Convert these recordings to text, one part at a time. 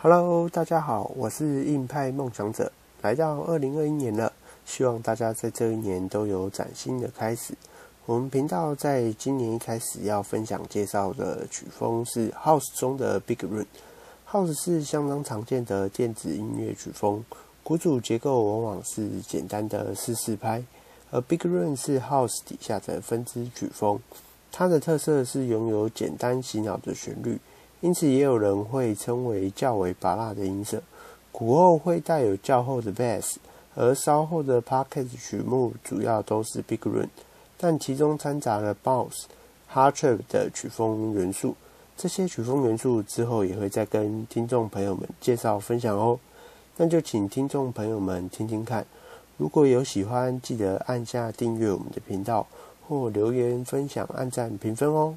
Hello，大家好，我是硬派梦想者。来到二零二一年了，希望大家在这一年都有崭新的开始。我们频道在今年一开始要分享介绍的曲风是 House 中的 Big Room。House 是相当常见的电子音乐曲风，鼓组结构往往是简单的四四拍，而 Big Room 是 House 底下的分支曲风。它的特色是拥有简单洗脑的旋律。因此，也有人会称为较为拔辣的音色。鼓后会带有较厚的 bass，而稍后的 pocket 曲目主要都是 big room，但其中掺杂了 bounce、hard trap 的曲风元素。这些曲风元素之后也会再跟听众朋友们介绍分享哦。那就请听众朋友们听听看。如果有喜欢，记得按下订阅我们的频道，或留言分享、按赞、评分哦。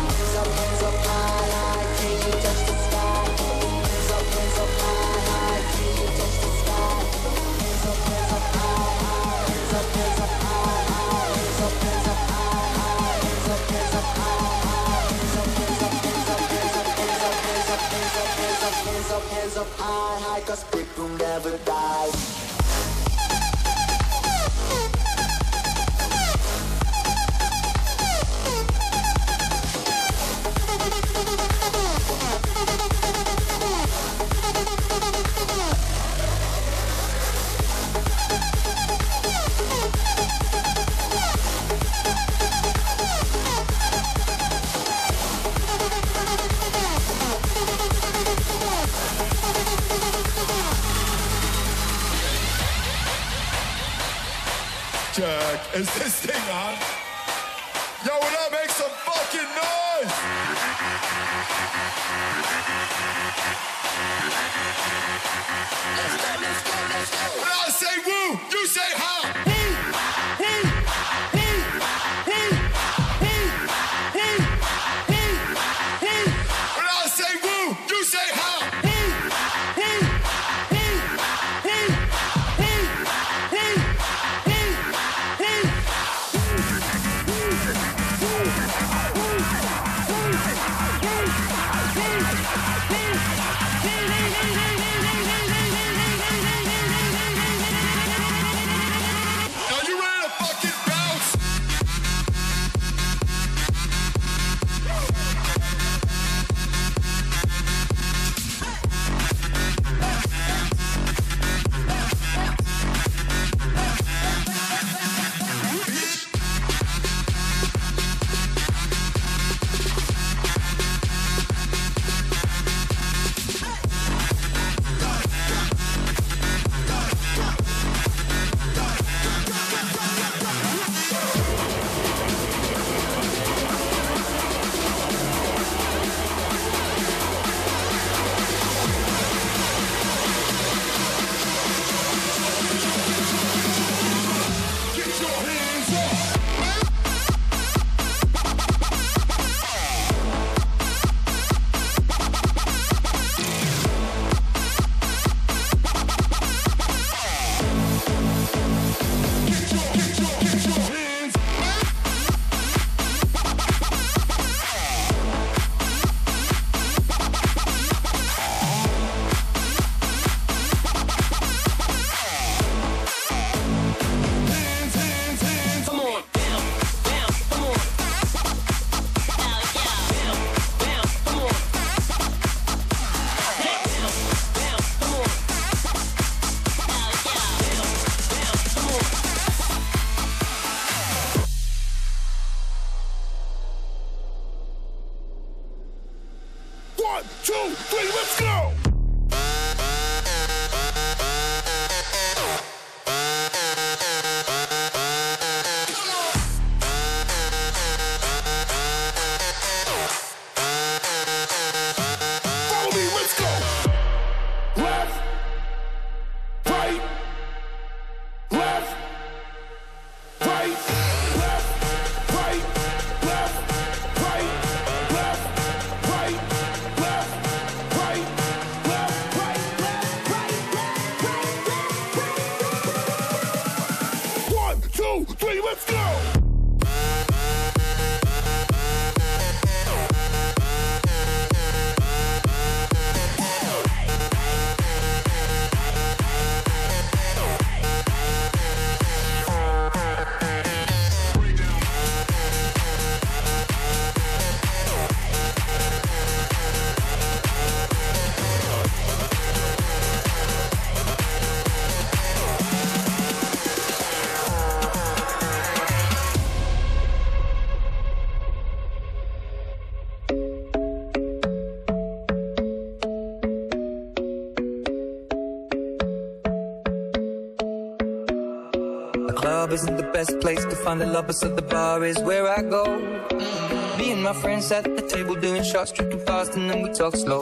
up high, high, cause people never die. Is this thing on? Yo, will I make some fucking noise? When I say woo, you say how? Isn't the best place to find the lovers, so the bar is where I go. Me and my friends at the table doing shots, drinking fast, and then we talk slow.